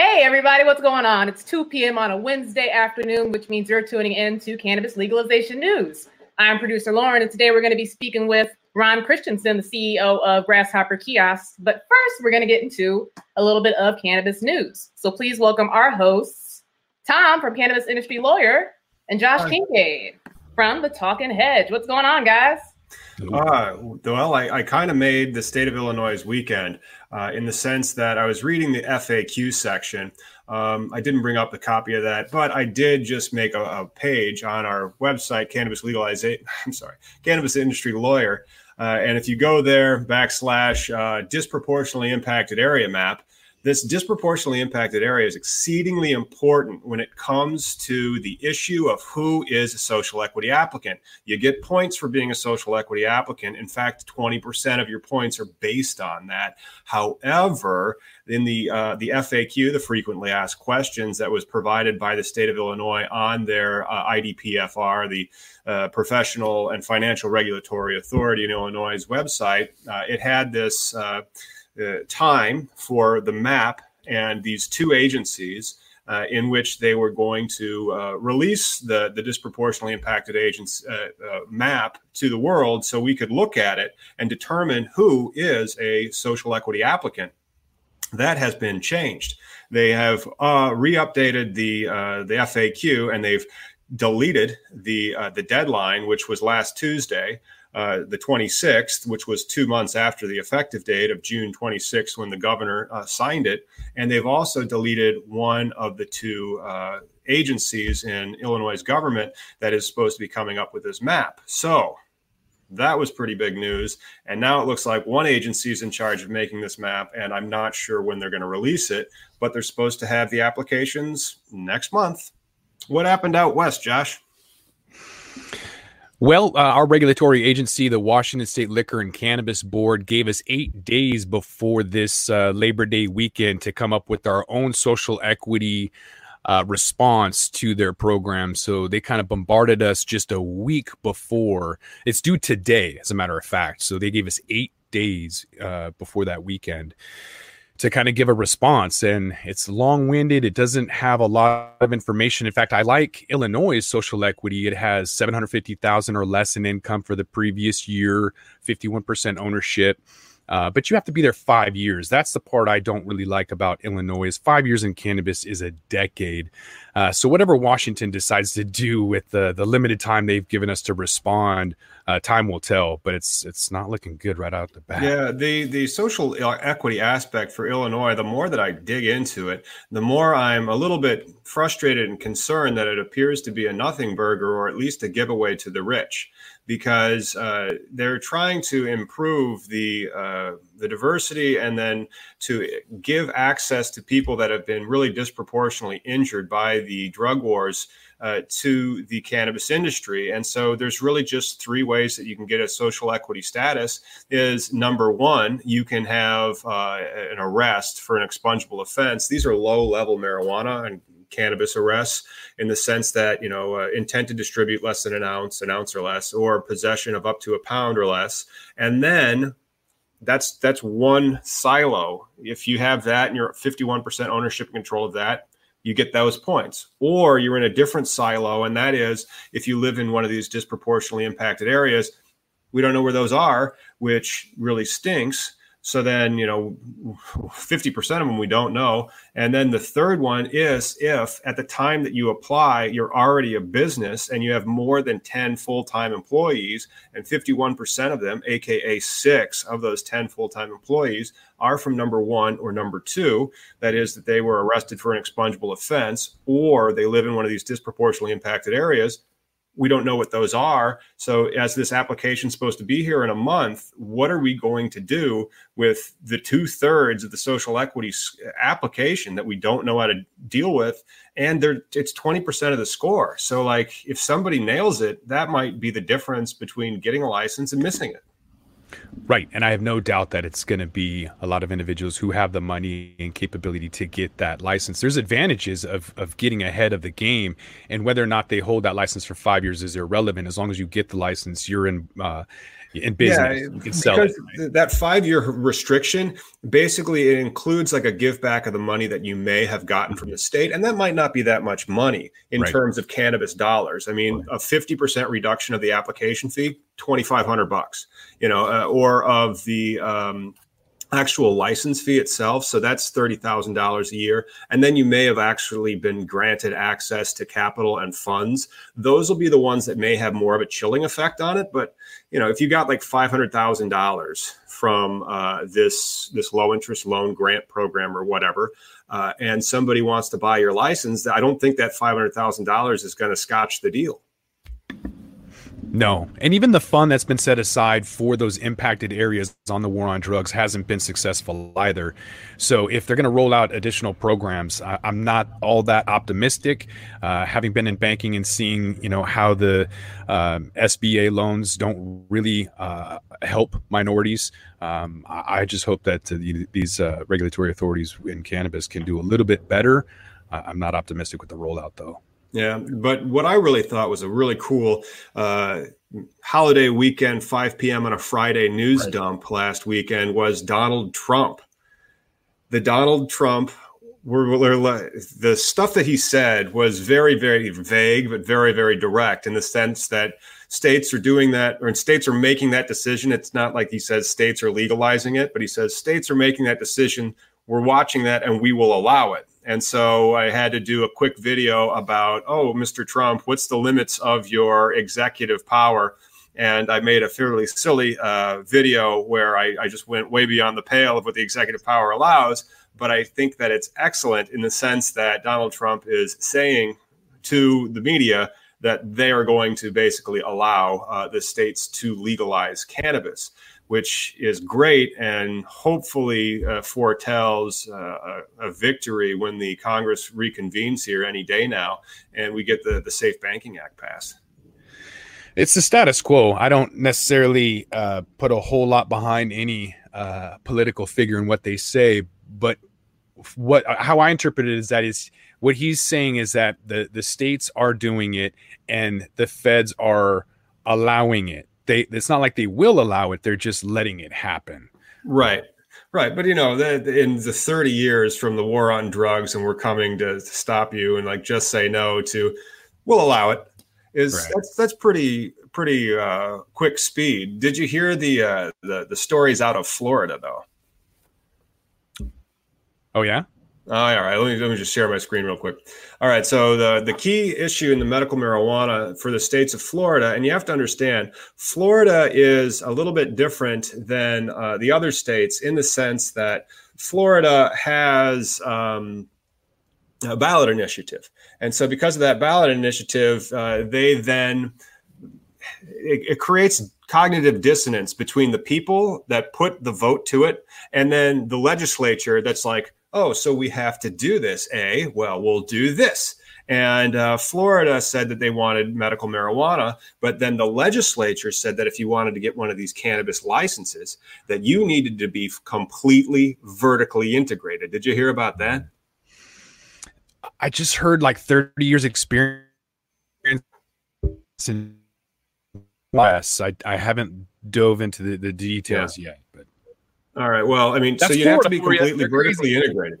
Hey, everybody, what's going on? It's 2 p.m. on a Wednesday afternoon, which means you're tuning in to Cannabis Legalization News. I'm producer Lauren, and today we're going to be speaking with Ron Christensen, the CEO of Grasshopper Kiosks. But first, we're going to get into a little bit of cannabis news. So please welcome our hosts, Tom from Cannabis Industry Lawyer and Josh Hi. Kincaid from The Talking Hedge. What's going on, guys? Uh, well, I, I kind of made the state of Illinois weekend uh, in the sense that I was reading the FAQ section. Um, I didn't bring up a copy of that, but I did just make a, a page on our website, Cannabis Legalization. I'm sorry, Cannabis Industry Lawyer. Uh, and if you go there, backslash uh, disproportionately impacted area map, this disproportionately impacted area is exceedingly important when it comes to the issue of who is a social equity applicant. You get points for being a social equity applicant. In fact, 20% of your points are based on that. However, in the uh, the FAQ, the frequently asked questions that was provided by the state of Illinois on their uh, IDPFR, the uh, Professional and Financial Regulatory Authority in Illinois' website, uh, it had this uh, time for the map and these two agencies uh, in which they were going to uh, release the, the disproportionately impacted agents uh, uh, map to the world so we could look at it and determine who is a social equity applicant. That has been changed. They have re-updated the the FAQ and they've deleted the the deadline, which was last Tuesday. Uh, the 26th, which was two months after the effective date of June 26th when the governor uh, signed it. And they've also deleted one of the two uh, agencies in Illinois' government that is supposed to be coming up with this map. So that was pretty big news. And now it looks like one agency is in charge of making this map, and I'm not sure when they're going to release it, but they're supposed to have the applications next month. What happened out west, Josh? Well, uh, our regulatory agency, the Washington State Liquor and Cannabis Board, gave us eight days before this uh, Labor Day weekend to come up with our own social equity uh, response to their program. So they kind of bombarded us just a week before. It's due today, as a matter of fact. So they gave us eight days uh, before that weekend to kind of give a response. And it's long winded. It doesn't have a lot of information. In fact, I like Illinois' social equity. It has 750,000 or less in income for the previous year, 51% ownership. Uh, but you have to be there five years. That's the part I don't really like about Illinois. Is five years in cannabis is a decade. Uh, so whatever Washington decides to do with the the limited time they've given us to respond, uh, time will tell. But it's it's not looking good right out the bat. Yeah, the the social equity aspect for Illinois. The more that I dig into it, the more I'm a little bit frustrated and concerned that it appears to be a nothing burger, or at least a giveaway to the rich because uh, they're trying to improve the uh, the diversity and then to give access to people that have been really disproportionately injured by the drug wars uh, to the cannabis industry. And so there's really just three ways that you can get a social equity status is number one, you can have uh, an arrest for an expungible offense. These are low level marijuana and cannabis arrests in the sense that you know uh, intent to distribute less than an ounce an ounce or less or possession of up to a pound or less and then that's that's one silo if you have that and you're 51% ownership and control of that you get those points. Or you're in a different silo, and that is if you live in one of these disproportionately impacted areas, we don't know where those are, which really stinks. So then, you know, 50% of them we don't know. And then the third one is if at the time that you apply, you're already a business and you have more than 10 full time employees, and 51% of them, AKA six of those 10 full time employees, are from number one or number two. That is, that they were arrested for an expungible offense or they live in one of these disproportionately impacted areas we don't know what those are. So, as this application is supposed to be here in a month, what are we going to do with the two thirds of the social equity application that we don't know how to deal with? And it's 20% of the score. So, like, if somebody nails it, that might be the difference between getting a license and missing it. Right. And I have no doubt that it's going to be a lot of individuals who have the money and capability to get that license. There's advantages of, of getting ahead of the game, and whether or not they hold that license for five years is irrelevant. As long as you get the license, you're in. Uh, in business. Yeah, you can sell it. Right? That five year restriction basically it includes like a give back of the money that you may have gotten from the state. And that might not be that much money in right. terms of cannabis dollars. I mean, a 50% reduction of the application fee, 2,500 bucks, you know, uh, or of the, um, actual license fee itself. So that's $30,000 a year. And then you may have actually been granted access to capital and funds. Those will be the ones that may have more of a chilling effect on it. But, you know, if you got like $500,000 from uh, this, this low interest loan grant program or whatever, uh, and somebody wants to buy your license, I don't think that $500,000 is going to scotch the deal. No. And even the fund that's been set aside for those impacted areas on the war on drugs hasn't been successful either. So if they're going to roll out additional programs, I, am not all that optimistic. Uh, having been in banking and seeing, you know, how the uh, SBA loans don't really uh, help minorities, um, I, just hope that these uh, regulatory authorities in cannabis can do a little bit better. I'm not optimistic with the rollout, though. Yeah, but what I really thought was a really cool uh, holiday weekend, 5 p.m. on a Friday news right. dump last weekend was Donald Trump. The Donald Trump were, were, the stuff that he said was very, very vague, but very, very direct in the sense that states are doing that, or states are making that decision. It's not like he says states are legalizing it, but he says states are making that decision. We're watching that, and we will allow it. And so I had to do a quick video about, oh, Mr. Trump, what's the limits of your executive power? And I made a fairly silly uh, video where I, I just went way beyond the pale of what the executive power allows. But I think that it's excellent in the sense that Donald Trump is saying to the media that they are going to basically allow uh, the states to legalize cannabis which is great and hopefully uh, foretells uh, a, victory when the Congress reconvenes here any day now and we get the, the Safe Banking Act passed. It's the status quo. I don't necessarily uh, put a whole lot behind any uh, political figure and what they say, but what how I interpret it is that is what he's saying is that the the states are doing it and the feds are allowing it they it's not like they will allow it they're just letting it happen. Right right but you know the, in the 30 years from the war on drugs and we're coming to stop you and like just say no to we'll allow it is right. that's that's pretty pretty uh, quick speed. Did you hear the uh, the the stories out of florida though? Oh yeah All right, let me, let me just share my screen real quick. All right, so the, the key issue in the medical marijuana for the states of Florida, and you have to understand, Florida is a little bit different than uh, the other states in the sense that Florida has um, a ballot initiative. And so, because of that ballot initiative, uh, they then it, it creates cognitive dissonance between the people that put the vote to it and then the legislature that's like, oh, so we have to do this. A, well, we'll do this. And uh, Florida said that they wanted medical marijuana, but then the legislature said that if you wanted to get one of these cannabis licenses, that you needed to be completely vertically integrated. Did you hear about that? I just heard like 30 years experience in Yes, I, I haven't dove into the, the details yeah. yet, but all right. Well, I mean, That's so you have to be completely vertically integrated.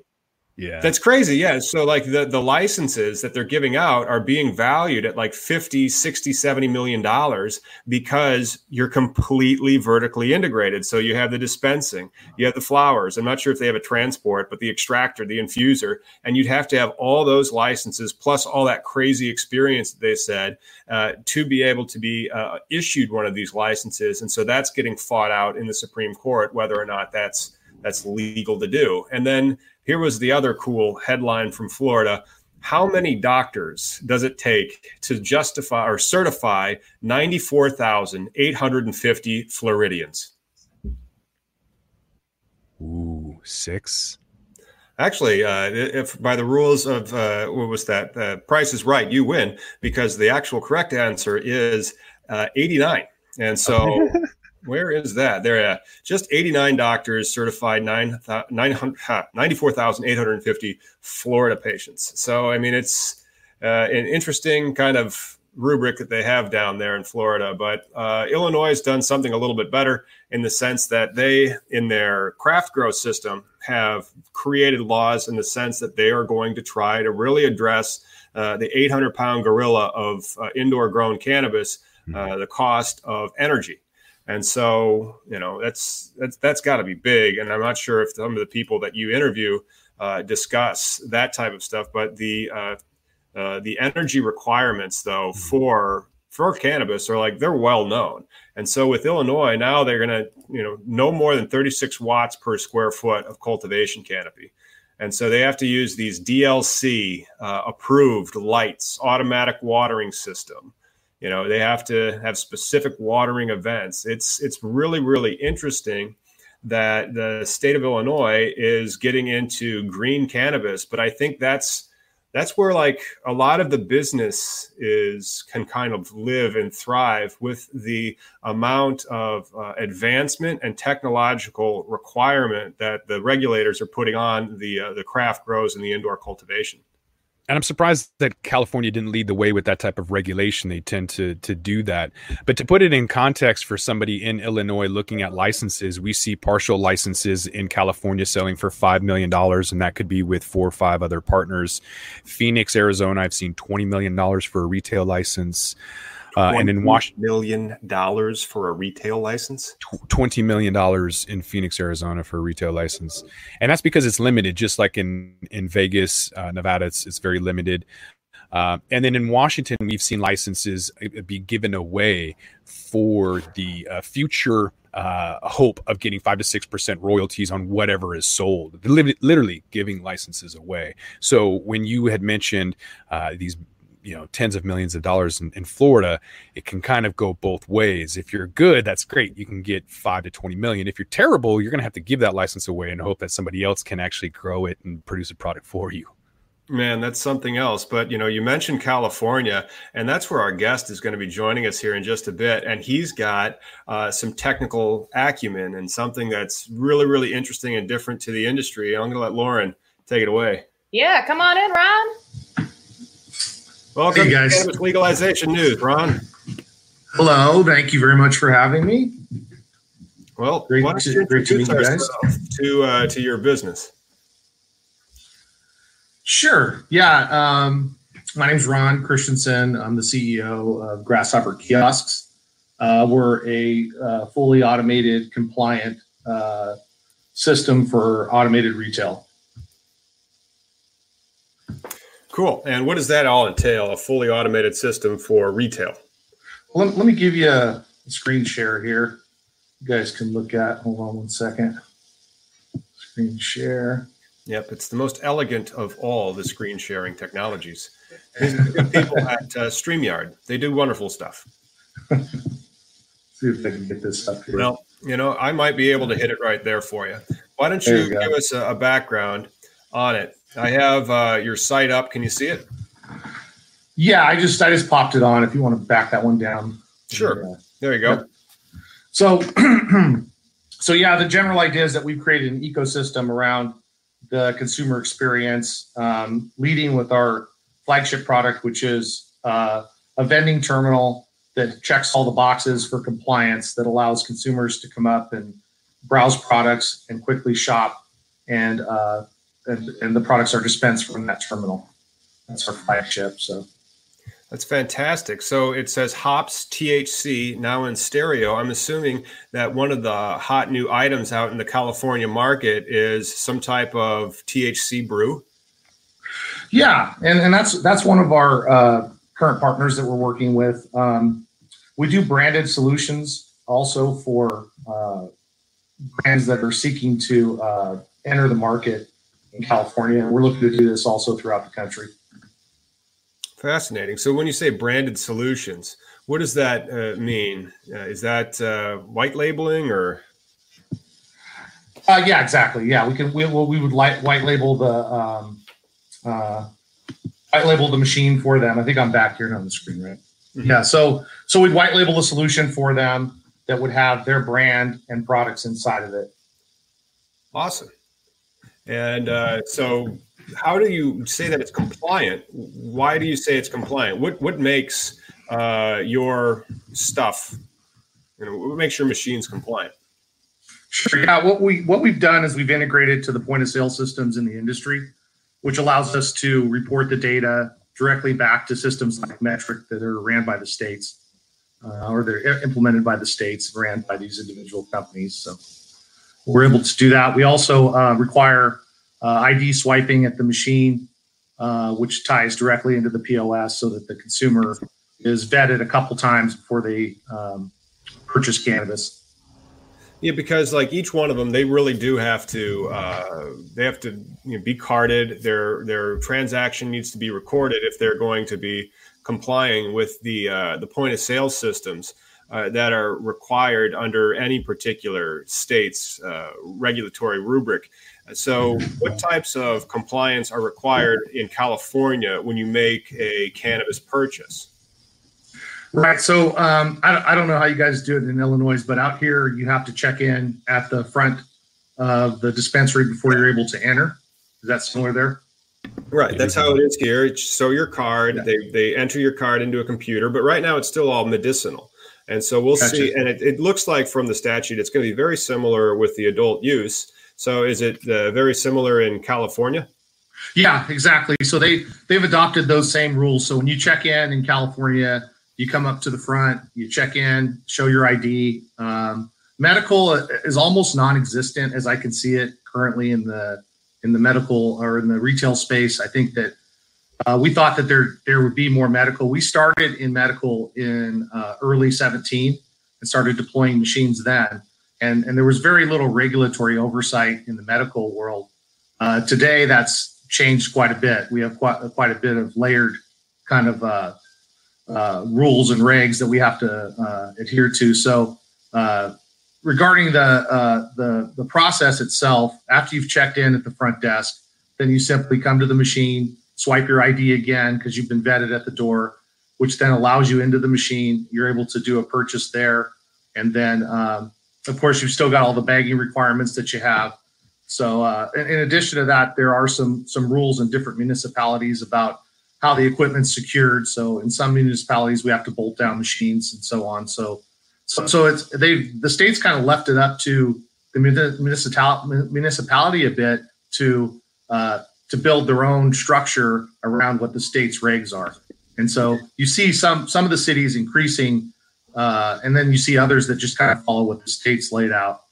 Yeah. That's crazy. Yeah. So like the the licenses that they're giving out are being valued at like 50, 60, 70 million dollars because you're completely vertically integrated. So you have the dispensing, you have the flowers. I'm not sure if they have a transport, but the extractor, the infuser, and you'd have to have all those licenses plus all that crazy experience that they said uh, to be able to be uh, issued one of these licenses. And so that's getting fought out in the Supreme Court whether or not that's that's legal to do. And then here was the other cool headline from Florida. How many doctors does it take to justify or certify 94,850 Floridians? Ooh, six. Actually, uh, if by the rules of uh, what was that? Uh, Price is right, you win because the actual correct answer is uh, 89. And so Where is that? There, uh, just 89 doctors certified 9, 94,850 Florida patients. So, I mean, it's uh, an interesting kind of rubric that they have down there in Florida. But uh, Illinois has done something a little bit better in the sense that they, in their craft grow system, have created laws in the sense that they are going to try to really address uh, the 800 pound gorilla of uh, indoor grown cannabis, uh, the cost of energy. And so, you know, that's that's that's got to be big. And I'm not sure if some of the people that you interview uh, discuss that type of stuff, but the uh, uh, the energy requirements, though, mm-hmm. for for cannabis are like they're well known. And so with Illinois, now they're going to, you know, no more than 36 watts per square foot of cultivation canopy. And so they have to use these DLC uh, approved lights, automatic watering system. You know, they have to have specific watering events. It's it's really really interesting that the state of Illinois is getting into green cannabis, but I think that's that's where like a lot of the business is can kind of live and thrive with the amount of uh, advancement and technological requirement that the regulators are putting on the uh, the craft grows and the indoor cultivation and I'm surprised that California didn't lead the way with that type of regulation. They tend to to do that. But to put it in context for somebody in Illinois looking at licenses, we see partial licenses in California selling for five million dollars, and that could be with four or five other partners. Phoenix, Arizona, I've seen twenty million dollars for a retail license. Uh, and in Washington, million dollars for a retail license. Twenty million dollars in Phoenix, Arizona, for a retail license, and that's because it's limited. Just like in in Vegas, uh, Nevada, it's it's very limited. Uh, and then in Washington, we've seen licenses uh, be given away for the uh, future uh, hope of getting five to six percent royalties on whatever is sold. Literally giving licenses away. So when you had mentioned uh, these you know tens of millions of dollars in, in, Florida, it can kind of go both ways. If you're good, that's great. You can get five to twenty million. If you're terrible, you're going to have to give that license away and hope that somebody else can actually grow it and produce a product for you. Man, that's something else. But you know, you mentioned California, and that's where our guest is going to be joining us here in just a bit. And he's got uh, some technical acumen and something that's really, really interesting and different to the industry. I'm going to let Lauren take it away. Yeah, come on in, Ron. Welcome hey guys. to Cannabis Legalization News, Ron. Hello, thank you very much for having me. Well, great, why don't you great to meet you guys. To uh, to your business. Sure. Yeah. Um, my name is Ron Christensen. I'm the CEO of Grasshopper Kiosks. Uh, we're a uh, fully automated, compliant uh, system for automated retail. Cool. And what does that all entail? A fully automated system for retail? Well, let, let me give you a screen share here. You guys can look at. Hold on one second. Screen share. Yep, it's the most elegant of all the screen sharing technologies. people at uh, StreamYard, they do wonderful stuff. see if I can get this up here. Well, you know, I might be able to hit it right there for you. Why don't you, you give us a, a background on it? I have uh, your site up. Can you see it? Yeah, I just I just popped it on. If you want to back that one down. Sure. Yeah. There you go. So, so yeah, the general idea is that we've created an ecosystem around the consumer experience, um, leading with our flagship product, which is uh, a vending terminal that checks all the boxes for compliance that allows consumers to come up and browse products and quickly shop, and uh, and, and the products are dispensed from that terminal. That's our flagship. So. That's fantastic. So it says hops THC now in stereo. I'm assuming that one of the hot new items out in the California market is some type of THC brew. Yeah, and, and that's that's one of our uh, current partners that we're working with. Um, we do branded solutions also for uh, brands that are seeking to uh, enter the market in California. We're looking to do this also throughout the country. Fascinating. So when you say branded solutions, what does that uh, mean? Uh, is that uh, white labeling or? Uh, yeah, exactly. Yeah, we can. We, well, we would light, white label the um, uh, white label the machine for them. I think I'm back here on the screen, right? Mhm. Yeah. So so we'd white label the solution for them that would have their brand and products inside of it. Awesome. And uh, so, how do you say that it's compliant? Why do you say it's compliant? What what makes uh, your stuff? You know, what makes your machines compliant? Sure. Yeah. What we what we've done is we've integrated to the point of sale systems in the industry, which allows us to report the data directly back to systems like METRC that are ran by the states, uh, or they're implemented by the states, ran by these individual companies. So we're able to do that. We also uh, require uh, ID swiping at the machine, uh, which ties directly into the POS, so that the consumer is vetted a couple times before they um, purchase cannabis. Yeah, because like each one of them, they really do have to uh, they have to you know, be carded. Their their transaction needs to be recorded if they're going to be complying with the uh, the point of sale systems uh, that are required under any particular state's uh, regulatory rubric. So, what types of compliance are required in California when you make a cannabis purchase? Right. So um, I, don't- I don't know how you guys do it in Illinois, but out here you have to check in at the front of the dispensary before you're able to enter. Is that similar there? Right, that's how it is here. So your card, Yeah. they they enter your card into a computer, but right now it's still all medicinal. And so we'll Gotcha. see. And it, it looks like from the statute, it's going to be very similar with the adult use. So is it uh, very similar in California? Yeah, exactly. So they they've adopted those same rules. So when you check in in California, you come up to the front, you check in, show your ID. Um, medical is almost non-existent as I can see it currently in the in the medical or in the retail space. I think that uh, we thought that there there would be more medical. We started in medical in uh, early 17 and started deploying machines then, and and there was very little regulatory oversight in the medical world. Uh, today, that's changed quite a bit. We have quite quite a bit of layered kind of uh, uh, rules and regs that we have to uh, adhere to. So, regarding the, the the process itself, after you've checked in at the front desk, then you simply come to the machine, swipe your ID again because you've been vetted at the door, which then allows you into the machine. You're able to do a purchase there, and then um, of course you've still got all the bagging requirements that you have. So, uh, in, in addition to that, there are some some rules in different municipalities about how the equipment's secured. So, in some municipalities, we have to bolt down machines and so on. So, so, so it's they the state's kind of left it up to the muni- municipal, municipality a bit to uh, to build their own structure around what the state's regs are. And so you see some some of the cities increasing, uh, and then you see others that just kind of follow what the state's laid out.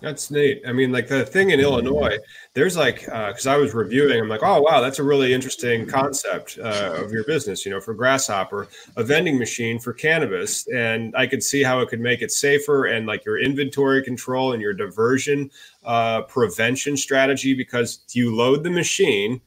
That's neat. I mean, like the thing in Illinois, there's like, because I was reviewing, I'm like, oh, wow, that's a really interesting concept uh, of your business, you know, for Grasshopper, a vending machine for cannabis. And I could see how it could make it safer and like your inventory control and your diversion uh, prevention strategy because you load the machine.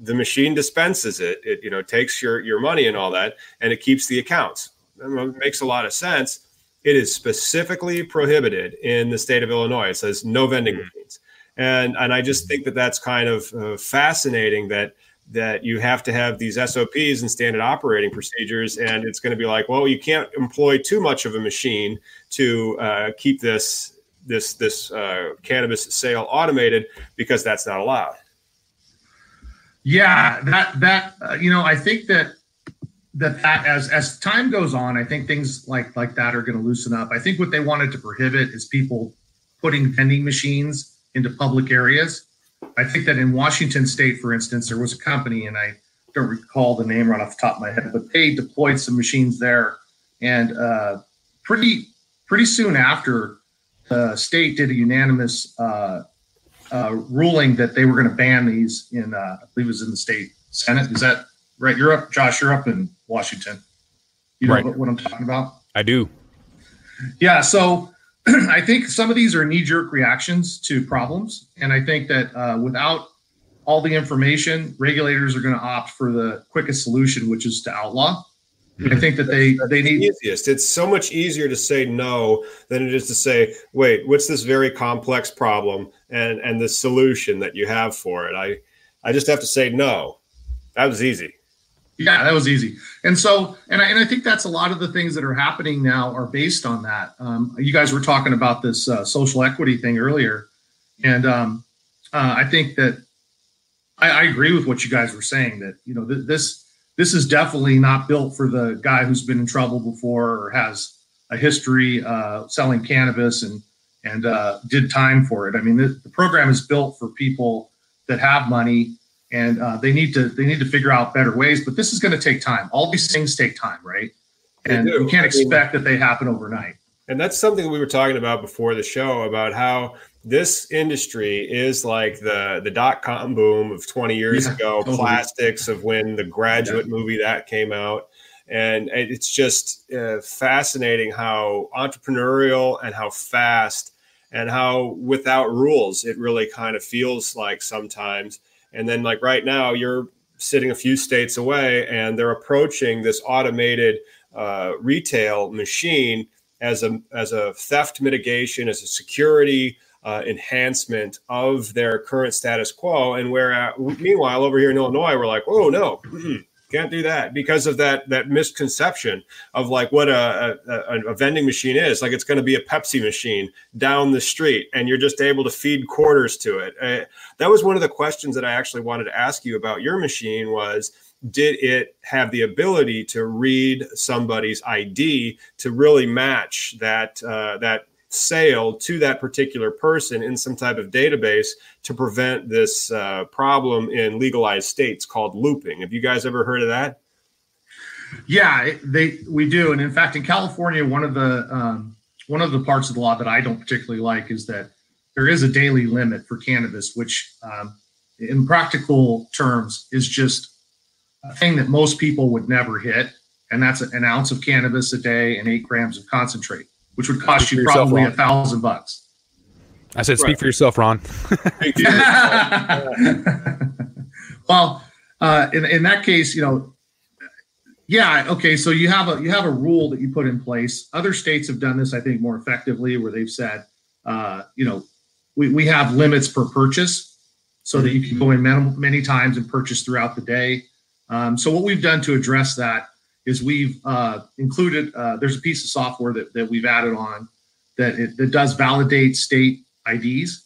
The machine dispenses it. It you know takes your your money and all that, and it keeps the accounts. It makes a lot of sense it is specifically prohibited in the state of Illinois. It says no vending mm-hmm. machines, and and I just think that that's kind of uh, fascinating that that you have to have these SOPs and standard operating procedures, and it's going to be like, well, you can't employ too much of a machine to uh, keep this this this uh, cannabis sale automated because that's not allowed. Yeah, that that uh, you know, I think that that that as as time goes on, I think things like like that are going to loosen up. I think what they wanted to prohibit is people putting vending machines into public areas. I think that in Washington State, for instance, there was a company, and I don't recall the name right off the top of my head, but they deployed some machines there, and uh, pretty pretty soon after the state did a unanimous uh, uh, ruling that they were going to ban these in, uh, I believe it was in the state Senate. Is that right? You're up, Josh, you're up in Washington. You know right. what, what I'm talking about? I do. Yeah. So I think some of these are knee jerk reactions to problems. And I think that uh, without all the information, regulators are going to opt for the quickest solution, which is to outlaw. I think that they That's they need easiest. It's so much easier to say no than it is to say, wait, what's this very complex problem and and the solution that you have for it? I I just have to say no. That was easy. Yeah, that was easy. And so, and I, and I think that's a lot of the things that are happening now are based on that. Um, you guys were talking about this uh, social equity thing earlier, and um, uh, I think that I, I, agree with what you guys were saying. That you know th- this this is definitely not built for the guy who's been in trouble before or has a history uh, selling cannabis and and uh, did time for it. I mean, the, the, program is built for people that have money and uh, they need to they need to figure out better ways. But this is going to take time. All these things take time, right? And you can't expect that they happen overnight. And that's something we were talking about before the show about how this industry is like the the dot com boom of 20 years yeah, ago, totally. plastics of when the graduate yeah. movie that came out. And it's just uh, fascinating how entrepreneurial and how fast and how without rules it really kind of feels like sometimes. And then, like right now, you're sitting a few states away and they're approaching this automated uh, retail machine as a as a theft mitigation, as a security uh, enhancement of their current status quo. And where, uh, meanwhile, over here in Illinois, we're like, oh no, can't do that because of that that misconception of like what a, a, a vending machine is. Like it's going to be a Pepsi machine down the street, and you're just able to feed quarters to it. Uh, that was one of the questions that I actually wanted to ask you about your machine. Was did it have the ability to read somebody's ID to really match that uh, that sale to that particular person in some type of database to prevent this uh, problem in legalized states called looping. Have you guys ever heard of that? Yeah, they we do, and in fact, in California, one of the um, one of the parts of the law that I don't particularly like is that there is a daily limit for cannabis, which, um, in practical terms, is just a thing that most people would never hit, and that's an ounce of cannabis a day and eight grams of concentrate which would cost you probably a thousand bucks. I said, speak right. for yourself, Ron. well, uh, in in that case, you know, yeah, okay. So you have a you have a rule that you put in place. Other states have done this, I think, more effectively, where they've said, uh, you know, we, we have limits per purchase, so that you can go in many, many times and purchase throughout the day. Um, so what we've done to address that is we've uh, included uh, there's a piece of software that, that we've added on that it that does validate state IDs.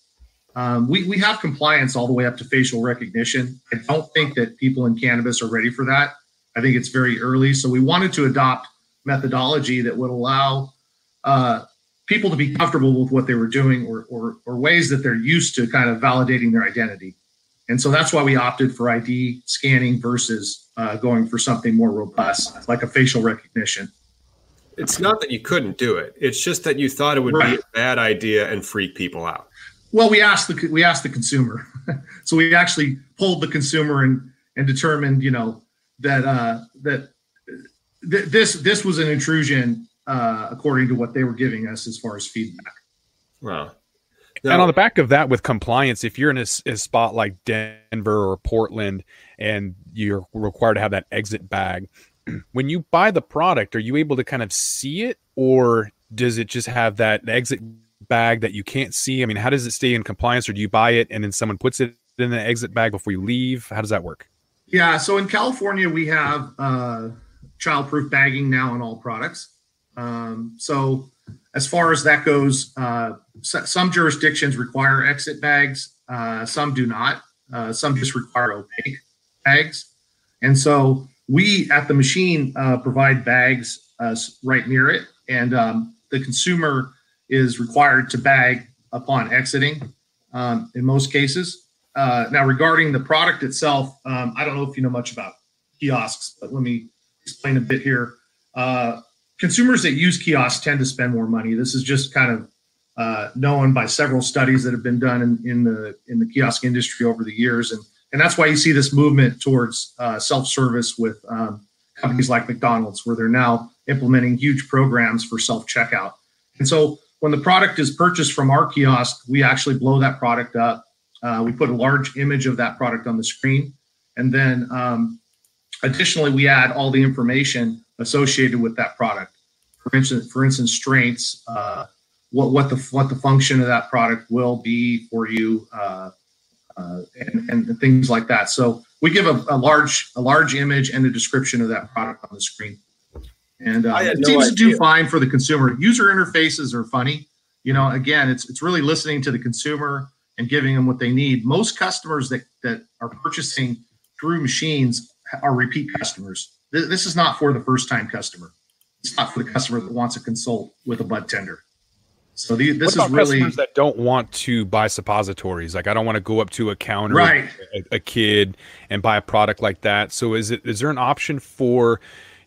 Um, we, we have compliance all the way up to facial recognition. I don't think that people in cannabis are ready for that. I think it's very early. So we wanted to adopt methodology that would allow uh, people to be comfortable with what they were doing or, or, or ways that they're used to kind of validating their identity. And so that's why we opted for ID scanning versus uh, going for something more robust, like a facial recognition. It's not that you couldn't do it; it's just that you thought it would right. be a bad idea and freak people out. Well, we asked the we asked the consumer, so we actually pulled the consumer and and determined, you know, that uh, that th- this this was an intrusion uh, according to what they were giving us as far as feedback. Wow. No. And on the back of that, with compliance, if you're in a, a, spot like Denver or Portland and you're required to have that exit bag, when you buy the product, are you able to kind of see it, or does it just have that exit bag that you can't see? I mean, how does it stay in compliance, or do you buy it and then someone puts it in the exit bag before you leave? How does that work? Yeah, so in California, we have uh, childproof bagging now on all products. Um, so as far as that goes, uh, so, some jurisdictions require exit bags, uh, some do not. Uh, some just require opaque bags, and so we at the machine uh, provide bags uh, right near it, and um, the consumer is required to bag upon exiting um, in most cases. Uh, now, regarding the product itself, um, I don't know if you know much about kiosks, but let me explain a bit here. Consumers that use kiosks tend to spend more money. This is just kind of uh, known by several studies that have been done in, in, the in the kiosk industry over the years, and and that's why you see this movement towards uh, self service with um, companies like McDonald's, where they're now implementing huge programs for self checkout. And so when the product is purchased from our kiosk, we actually blow that product up. Uh, we put a large image of that product on the screen, and then um, additionally, we add all the information associated with that product. For instance, for instance, strengths, uh, what what the what the function of that product will be for you, uh, uh, and, and things like that. So we give a, a, large a large image and a description of that product on the screen. And uh, it no seems idea. to do fine for the consumer. User interfaces are funny. You know, again, it's it's really listening to the consumer and giving them what they need. Most customers that that are purchasing through machines are repeat customers. This is not for the first time customer. It's not for the customer that wants to consult with a bud tender. So the, this is really customers that don't want to buy suppositories. Like I don't want to go up to a counter, right. a, a kid, and buy a product like that. So is it is there an option for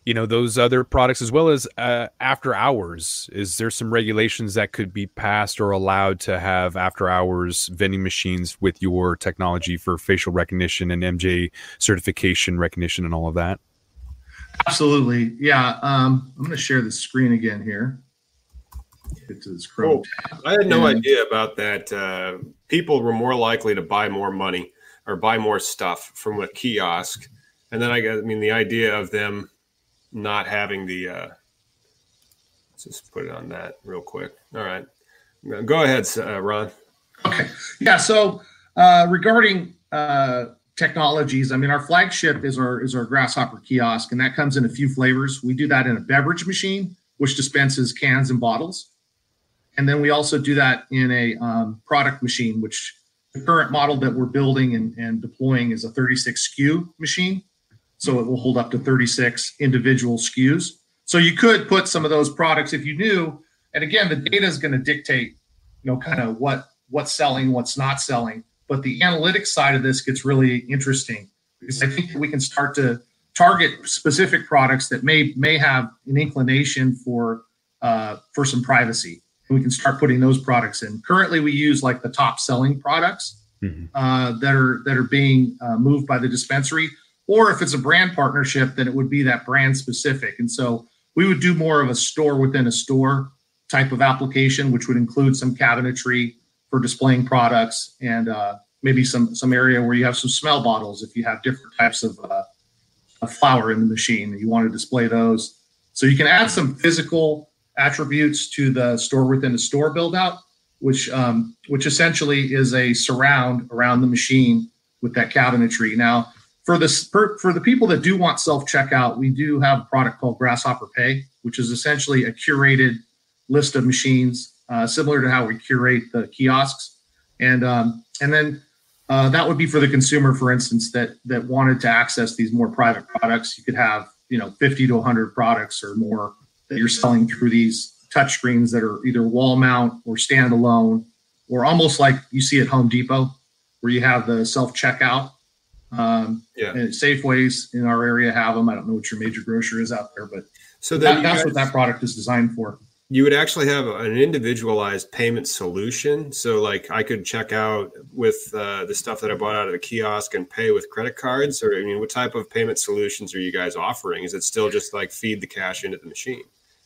you know those other products as well as uh, after hours is there some regulations that could be passed or allowed to have after hours vending machines with your technology for facial recognition and mj certification recognition and all of that absolutely yeah um, i'm going to share the screen again here get to this Chrome oh, I had no and, idea about that. Uh, people were more likely to buy more money or buy more stuff from a kiosk, and then I I mean the idea of them not having the. Uh, let's just put it on that real quick. All right, go ahead, uh, Ron. Okay, yeah. So uh, regarding uh, technologies, I mean, our flagship is our is our Grasshopper kiosk, and that comes in a few flavors. We do that in a beverage machine, which dispenses cans and bottles. And then we also do that in a um, product machine, which the current model that we're building and, and deploying is a 36 SKU machine. So it will hold up to 36 individual SKUs. So you could put some of those products if you knew. And again, the data is going to dictate, you know, kind of what what's selling, what's not selling. But the analytics side of this gets really interesting because I think we can start to target specific products that may may have an inclination for uh, for some privacy and we can start putting those products in. Currently, we use like the top selling products mm-hmm. uh, that are that are being uh, moved by the dispensary, or if it's a brand partnership, then it would be that brand specific. And so we would do more of a store within a store type of application, which would include some cabinetry for displaying products and uh, maybe some some area where you have some smell bottles if you have different types of, uh, of flower in the machine you want to display those. So you can add some physical attributes to the store within the store build out, which um, which essentially is a surround around the machine with that cabinetry. Now, for this for, for the people that do want self checkout, we do have a product called Grasshopper Pay, which is essentially a curated list of machines, uh, similar to how we curate the kiosks, and um, and then. Uh, that would be for the consumer, for instance, that that wanted to access these more private products. You could have, you know, 50 to 100 products or more that you're selling through these touchscreens that are either wall mount or standalone, or almost like you see at Home Depot, where you have the self checkout. Um, yeah. And Safeways in our area have them. I don't know what your major grocer is out there, but so that, that's guys, what that product is designed for. You would actually have an individualized payment solution. So, like, I could check out with uh, the stuff that I bought out of the kiosk and pay with credit cards. Or, I mean, what type of payment solutions are you guys offering? Is it still just like feed the cash into the machine?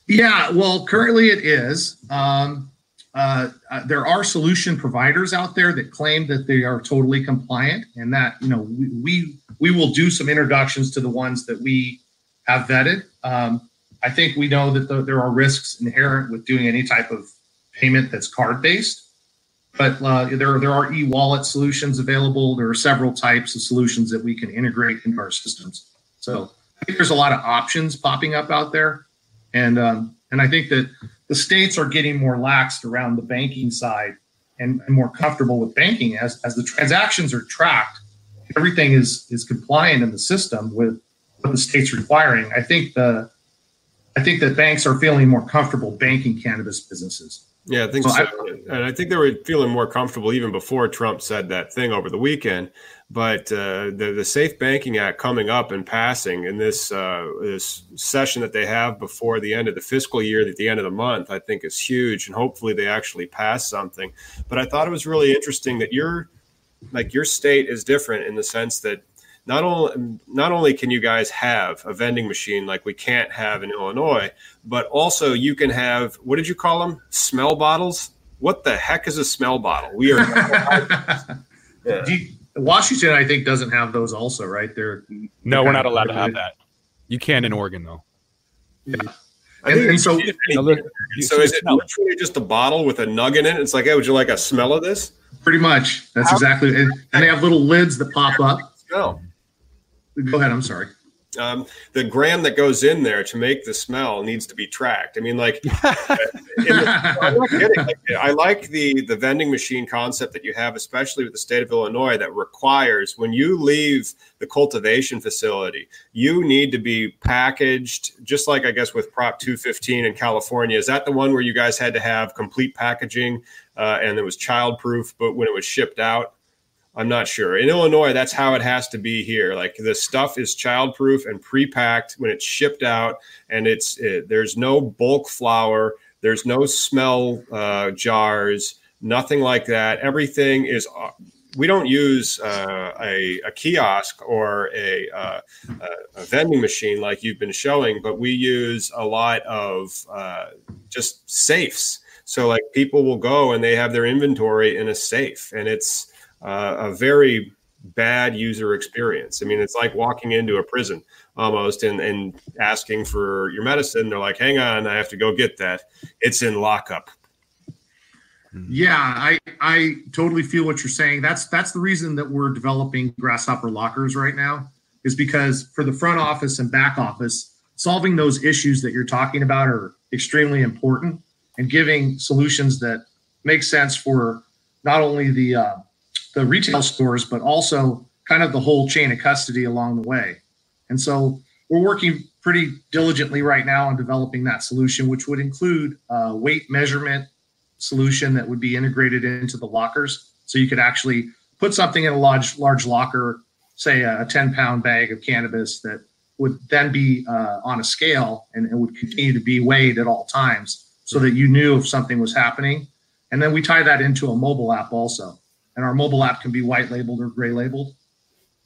Yeah, well, currently it is. Um, uh, uh, there are solution providers out there that claim that they are totally compliant, and that you know we we, we will do some introductions to the ones that we have vetted. Um, I think we know that the, there are risks inherent with doing any type of payment that's card based. But uh, there, there are e-wallet solutions available. There are several types of solutions that we can integrate into our systems. So I think there's a lot of options popping up out there, and um, and I think that the states are getting more laxed around the banking side and, and more comfortable with banking as as the transactions are tracked. Everything is is compliant in the system with what the state's requiring. I think the I think that banks are feeling more comfortable banking cannabis businesses. Yeah, I think so. so. I, and I think they were feeling more comfortable even before Trump said that thing over the weekend. But uh, the the Safe Banking Act coming up and passing in this uh, this session that they have before the end of the fiscal year, at the end of the month, I think is huge, and hopefully they actually pass something. But I thought it was really interesting that your like your state is different in the sense that not only not only can you guys have a vending machine like we can't have in Illinois, but also you can have what did you call them? Smell bottles. What the heck is a smell bottle? We are. yeah. Washington, I think, doesn't have those. Also, right? They're no, we're not allowed to have that. You can in Oregon, though. Yeah. And, and, so, so is it literally just a bottle with a nug in it? It's like, hey, would you like a smell of this? Pretty much. That's How? exactly. And, and they have little lids that pop up. Smell. Go ahead. I'm sorry. Um, the gram that goes in there to make the smell needs to be tracked. I mean, like, the, I'm not kidding. Like, I like the the vending machine concept that you have, especially with the state of Illinois, that requires when you leave the cultivation facility, you need to be packaged, just like I guess with Prop 215 in California. Is that the one where you guys had to have complete packaging uh, and it was childproof, but when it was shipped out? I'm not sure. In Illinois, that's how it has to be here. Like the stuff is childproof and pre-packed when it's shipped out, and it's it, there's no bulk flower, there's no smell uh, jars, nothing like that. Everything is. Uh, we don't use uh, a, a, kiosk or a, uh, a, vending machine like you've been showing, but we use a lot of uh, just safes. So like people will go and they have their inventory in a safe, and it's uh, a very bad user experience. I mean, it's like walking into a prison almost and, and asking for your medicine. They're like, hang on, I have to go get that. It's in lockup. Yeah, I I totally feel what you're saying. That's that's the reason that we're developing grasshopper lockers right now, is because for the front office and back office, solving those issues that you're talking about are extremely important and giving solutions that make sense for not only the uh, the retail stores, but also kind of the whole chain of custody along the way. And so we're working pretty diligently right now on developing that solution, which would include a weight measurement solution that would be integrated into the lockers. So you could actually put something in a large, large locker, say a 10 pound bag of cannabis that would then be uh, on a scale and it would continue to be weighed at all times so that you knew if something was happening. And then we tie that into a mobile app also and our mobile app can be white labeled or gray labeled.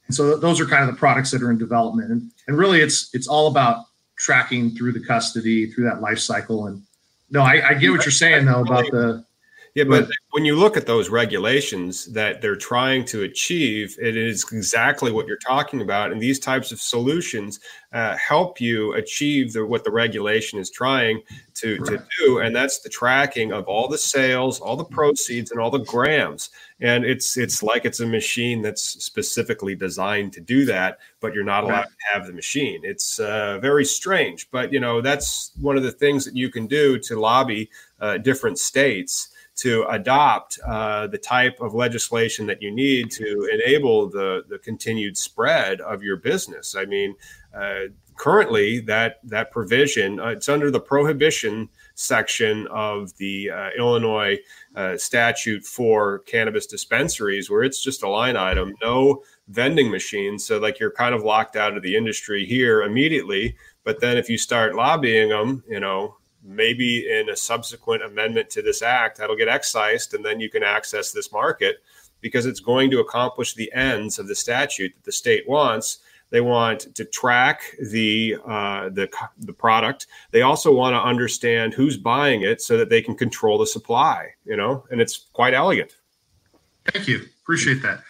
And so those are kind of the products that are in development. And, and really it's it's all about tracking through the custody, through that life cycle. And no, I, I get what you're saying though about the yeah, but when you look at those regulations that they're trying to achieve, it is exactly what you're talking about. And these types of solutions uh, help you achieve the, what the regulation is trying to, to do. And that's the tracking of all the sales, all the proceeds, and all the grams. And it's it's like it's a machine that's specifically designed to do that, but you're not allowed to have the machine. It's uh, very strange. But, you know, that's one of the things that you can do to lobby uh, different states to adopt uh, the type of legislation that you need to enable the, the continued spread of your business. I mean, uh, currently that that provision uh, it's under the prohibition section of the uh, Illinois uh, statute for cannabis dispensaries, where it's just a line item, no vending machines. So like you're kind of locked out of the industry here immediately. But then if you start lobbying them, you know, maybe in a subsequent amendment to this act that'll get excised and then you can access this market because it's going to accomplish the ends of the statute that the state wants they want to track the uh, the the product they also want to understand who's buying it so that they can control the supply you know and it's quite elegant thank you appreciate that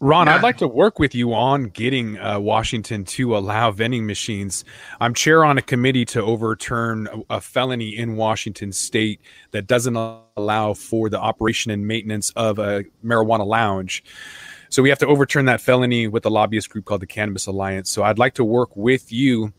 Ron, yeah. I'd like to work with you on getting uh, Washington to allow vending machines. I'm chair on a committee to overturn a, a, felony in Washington state that doesn't allow for the operation and maintenance of a marijuana lounge. So we have to overturn that felony with a lobbyist group called the Cannabis Alliance. So I'd like to work with you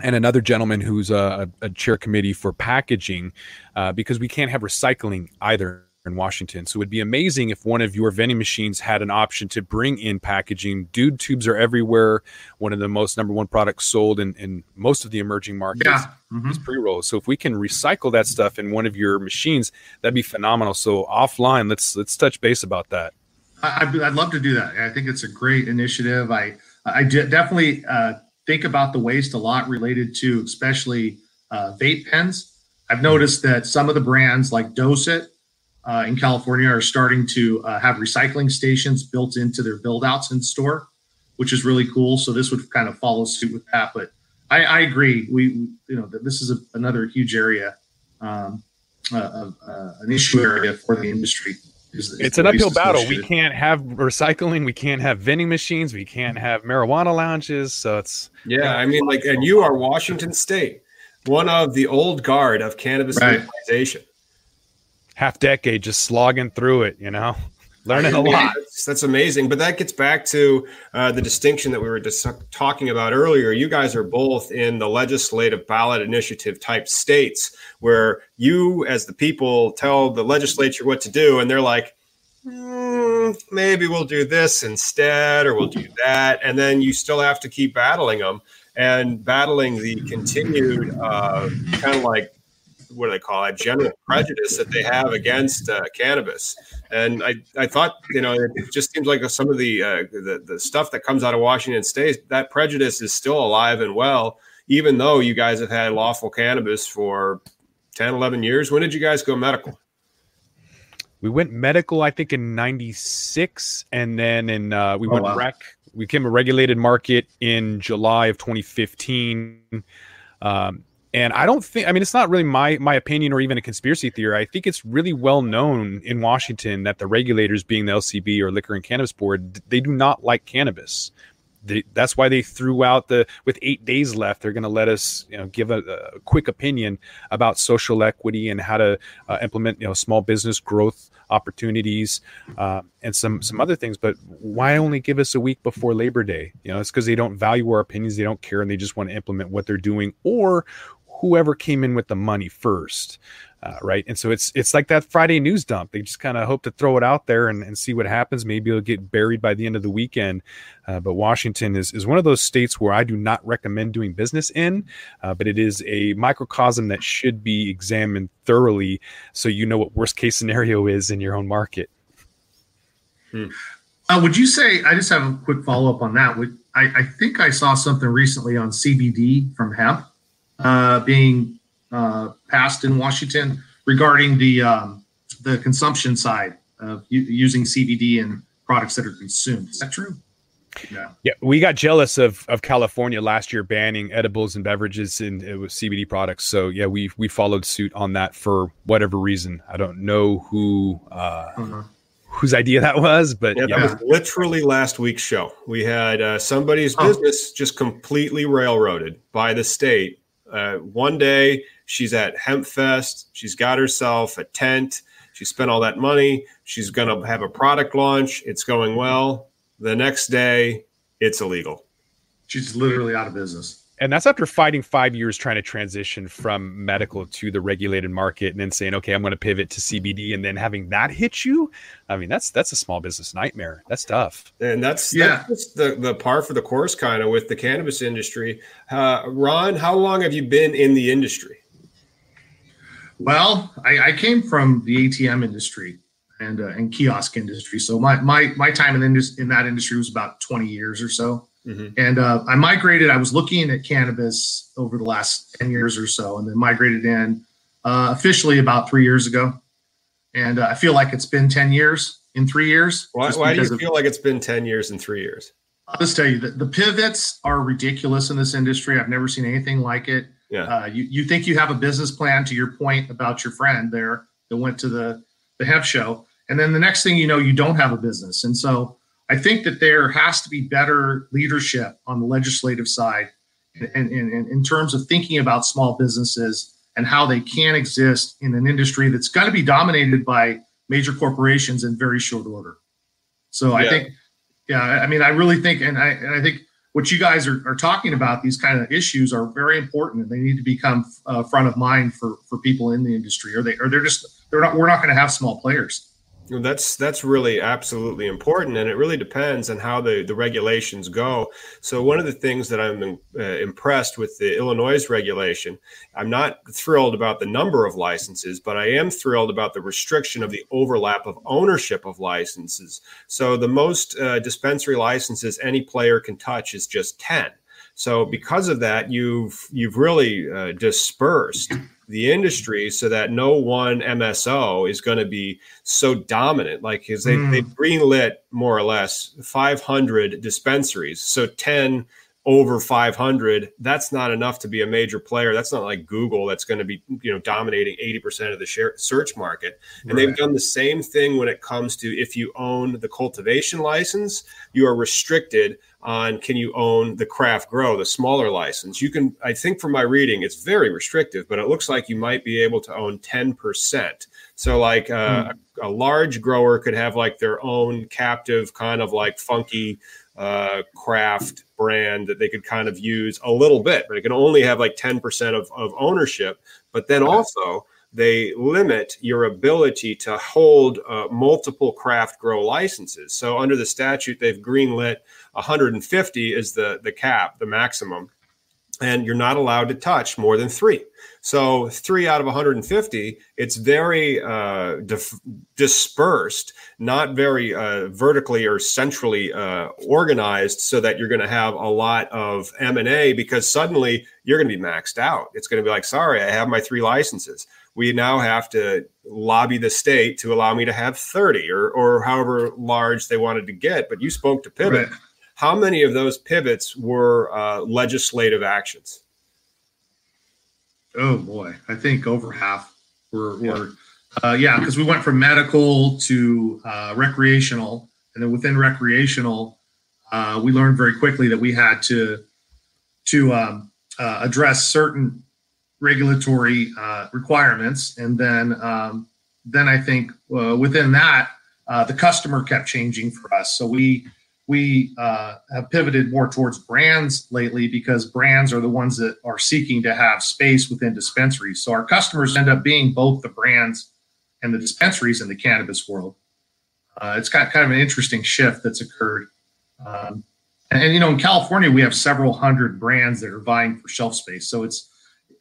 and another gentleman who's a, a chair committee for packaging uh, because we can't have recycling either in Washington. So it would be amazing if one of your vending machines had an option to bring in packaging. Doob tubes are everywhere. One of the most number one products sold in, in most of the emerging markets yeah. mm-hmm. is pre rolls. So if we can recycle that stuff in one of your machines, that'd be phenomenal. So offline, let's let's touch base about that. I, would love to do that. I think it's a great initiative. I I definitely uh, think about the waste a lot related to especially uh, vape pens. I've noticed that some of the brands like Dosist uh, in California are starting to uh, have recycling stations built into their build outs in store, which is really cool. So this would kind of follow suit with that. But I, I agree. We, you know, that this is a, another huge area, um, uh, uh an issue area for the industry. Is, is it's an uphill battle. We can't have recycling. We can't have vending machines. We can't have marijuana lounges. So it's yeah. I mean, like, and you are Washington State, one of the old guard of cannabis right. legalization half decade just slogging through it, you know, learning a lot. That's, that's amazing. But that gets back to uh, the distinction that we were just talking about earlier. You guys are both in the legislative ballot initiative type states where you, as the people, tell the legislature what to do, and they're like, mm, maybe we'll do this instead, or we'll do that. And then you still have to keep battling them and battling the continued uh, kind of like what do they call it general prejudice that they have against uh, cannabis. And I, I thought you know it just seems like some of the, uh, the the stuff that comes out of washington state that prejudice is still alive and well even though you guys have had lawful cannabis for 10 11 years. When did you guys go medical? We went medical i think in 96 and then in uh, we oh, went wow. rec we became a regulated market in july of 2015 um, and I don't think I mean it's not really my my opinion or even a conspiracy theory. I think it's really well known in Washington that the regulators, being the LCB or Liquor and Cannabis Board, they do not like cannabis. They, that's why they threw out the with eight days left. They're going to let us, you know, give a, a, quick opinion about social equity and how to uh, implement, you know, small business growth opportunities uh, and some some other things. But why only give us a week before Labor Day? You know, it's because they don't value our opinions, they don't care, and they just want to implement what they're doing, or whoever came in with the money first. Uh, right. And so it's it's like that Friday news dump. They just kind of hope to throw it out there and, and see what happens. Maybe it'll get buried by the end of the weekend. Uh, but Washington is, is one of those states where I do not recommend doing business in, uh, but it is a microcosm that should be examined thoroughly so you know what worst case scenario is in your own market. Hmm. Uh, would you say, I just have a quick follow up on that. Would, I, I think I saw something recently on CBD from hemp uh, being uh, passed in Washington regarding the um, the consumption side of u- using CBD in products that are consumed. Is that true? Yeah. Yeah, we got jealous of of California last year banning edibles and beverages and it was CBD products. So yeah, we we followed suit on that for whatever reason. I don't know who uh, uh-huh. whose idea that was, but yeah, yeah, that was literally last week's show. We had uh, somebody's oh. business just completely railroaded by the state uh, one day she's at Hempfest. She's got herself a tent. She spent all that money. She's going to have a product launch. It's going well. The next day, it's illegal. She's literally out of business and that's after fighting five years trying to transition from medical to the regulated market and then saying okay i'm going to pivot to cbd and then having that hit you i mean that's that's a small business nightmare. That's tough. And that's yeah. that's the, the par for the course kind of with the cannabis industry. Uh, ron how long have you been in the industry? Well i, I came from the atm industry and, uh, and kiosk industry. So my, my, my time in, in that industry was about 20 years or so Mm-hmm. And uh, I migrated. I was looking at cannabis over the last ten years or so, and then migrated in uh, officially about three years ago. And uh, I feel like it's been ten years in three years. Why, why do you feel like it's been ten years in three years? I'll just tell you that the pivots are ridiculous in this industry. I've never seen anything like it. Yeah. Uh, you you think you have a business plan to your point about your friend there that went to the the hemp show, and then the next thing you know, you don't have a business, and so I think that there has to be better leadership on the legislative side and, in terms of thinking about small businesses and how they can exist in an industry that's going to be dominated by major corporations in very short order. So yeah. I think, yeah, I mean, I really think, and I, and I think what you guys are, are talking about, these kind of issues are very important and they need to become uh, front of mind for, for people in the industry or they, or they're just, they're not, we're not going to have small players. That's that's really absolutely important, and it really depends on how the, the regulations go. So one of the things that I'm uh, impressed with the Illinois regulation, I'm not thrilled about the number of licenses, but I am thrilled about the restriction of the overlap of ownership of licenses. So the most uh, dispensary licenses any player can touch is just ten. So because of that, you've you've really uh, dispersed the industry so that no one MSO is going to be so dominant. Like, because they, mm. they greenlit more or less 500 dispensaries. So 10 over 500 that's not enough to be a major player that's not like google that's going to be you know dominating 80% of the share, search market and right. they've done the same thing when it comes to if you own the cultivation license you are restricted on can you own the craft grow, the smaller license. You can, I think from my reading, it's very restrictive, but it looks like you might be able to own 10%. So, like uh, mm. a, a, large grower could have like their own captive kind of like funky uh, craft brand that they could kind of use a little bit, but it can only have like 10% of, of ownership. But then also, they limit your ability to hold uh, multiple craft grow licenses. So under the statute, they've greenlit 150 is the the cap, the maximum, and you're not allowed to touch more than three. So three out of 150, it's very uh, dif- dispersed, not very uh, vertically or centrally uh, organized, so that you're going to have a lot of M and A because suddenly you're going to be maxed out. It's going to be like, sorry, I have my three licenses we now have to lobby the state to allow me to have 30 or, or however large they wanted to get. But you spoke to pivot. Right. How many of those pivots were uh, legislative actions? Oh boy, I think over half were, yeah. were uh, yeah, because we went from medical to uh, recreational, and then within recreational, uh, we learned very quickly that we had to to um, uh, address certain regulatory uh, requirements, and then um, then I think uh, within that uh, the customer kept changing for us. So we we uh, have pivoted more towards brands lately because brands are the ones that are seeking to have space within dispensaries. So our customers end up being both the brands and the dispensaries in the cannabis world. Uh, it's got kind of an interesting shift that's occurred. Um, and, and, you know, in California, we have several hundred brands that are vying for shelf space. So it's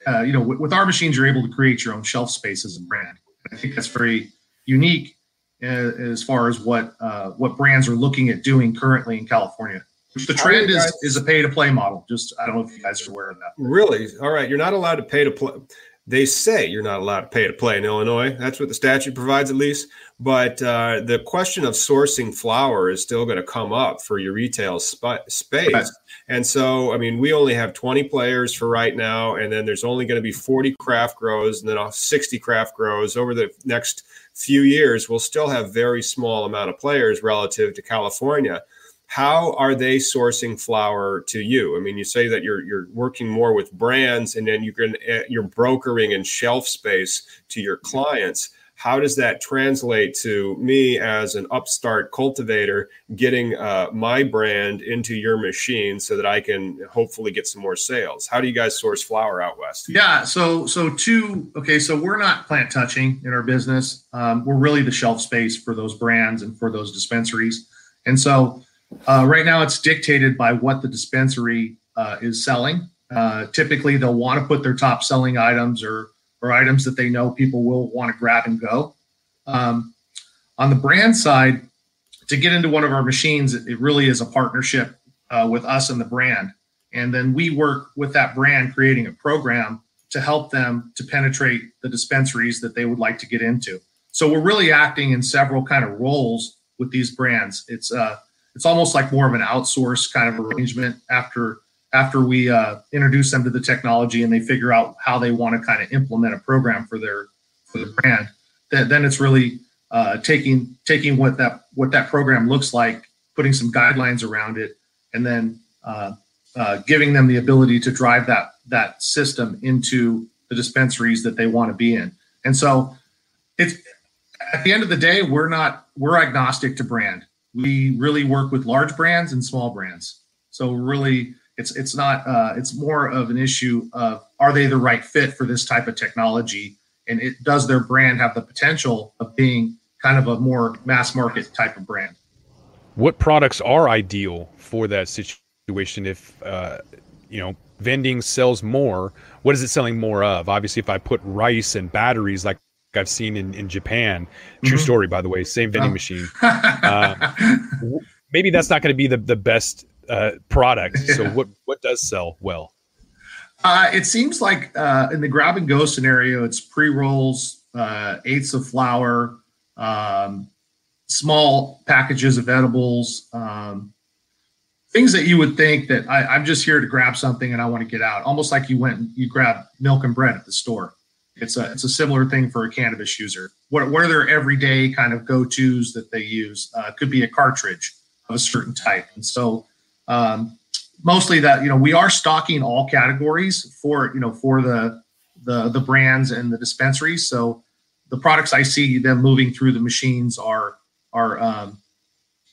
uh, you know, with, with, our machines, you're able to create your own shelf space as a brand. I think that's very unique uh, as far as what uh, what brands are looking at doing currently in California. The trend is is a pay to play model. Just I don't know if you guys are aware of that. Really? All right, you're not allowed to pay to play. They say you're not allowed to pay to play in Illinois. That's what the statute provides, at least. But uh, the question of sourcing flower is still going to come up for your retail sp- space. Right. And so, I mean, we only have 20 players for right now, and then there's only going to be 40 craft grows, and then 60 craft grows over the next few years. We'll still have very small amount of players relative to California how are they sourcing flower to you? I mean, you say that you're you're working more with brands, and then you can eh, you're brokering and shelf space to your clients. How does that translate to me as an upstart cultivator getting uh, my brand into your machine so that I can hopefully get some more sales? How do you guys source flower out west? Yeah, so so two. Okay, so we're not plant touching in our business. Um, we're really the shelf space for those brands and for those dispensaries, and so uh, right now, it's dictated by what the dispensary uh, is selling. Uh, typically, they'll want to put their top selling items or or items that they know people will want to grab and go. Um, on the brand side, to get into one of our machines, it, really is a partnership uh, with us and the brand, and then we work with that brand, creating a program to help them to penetrate the dispensaries that they would like to get into. So we're really acting in several kind of roles with these brands. It's uh, it's almost like more of an outsource kind of arrangement after after we uh, introduce them to the technology and they figure out how they want to kind of implement a program for their for the brand then, then it's really uh, taking taking what that what that program looks like putting some guidelines around it, and then uh, uh, giving them the ability to drive that that system into the dispensaries that they want to be in. And so, it's at the end of the day, we're not we're agnostic to brand. We really work with large brands and small brands. So really, it's it's not uh, it's more of an issue of are they the right fit for this type of technology, and it does their brand have the potential of being kind of a more mass market type of brand. What products are ideal for that situation? If uh, you know vending sells more, what is it selling more of? Obviously, if I put rice and batteries like I've seen in, in Japan, true mm-hmm. story, by the way, same vending oh. machine. Uh, maybe that's not going to be the, the best uh, product. Yeah. So what, what does sell well? Uh, it seems like uh, in the grab and go scenario, it's pre rolls, uh, eighths of flower, um, small packages of edibles, um, things that you would think that I, am just here to grab something and I want to get out, almost like you went and you grab milk and bread at the store. It's a it's a similar thing for a cannabis user. What what are their everyday kind of go tos that they use? Uh, could be a cartridge of a certain type, and so um, mostly that you know we are stocking all categories for you know for the the the brands and the dispensaries. So the products I see them moving through the machines are are um,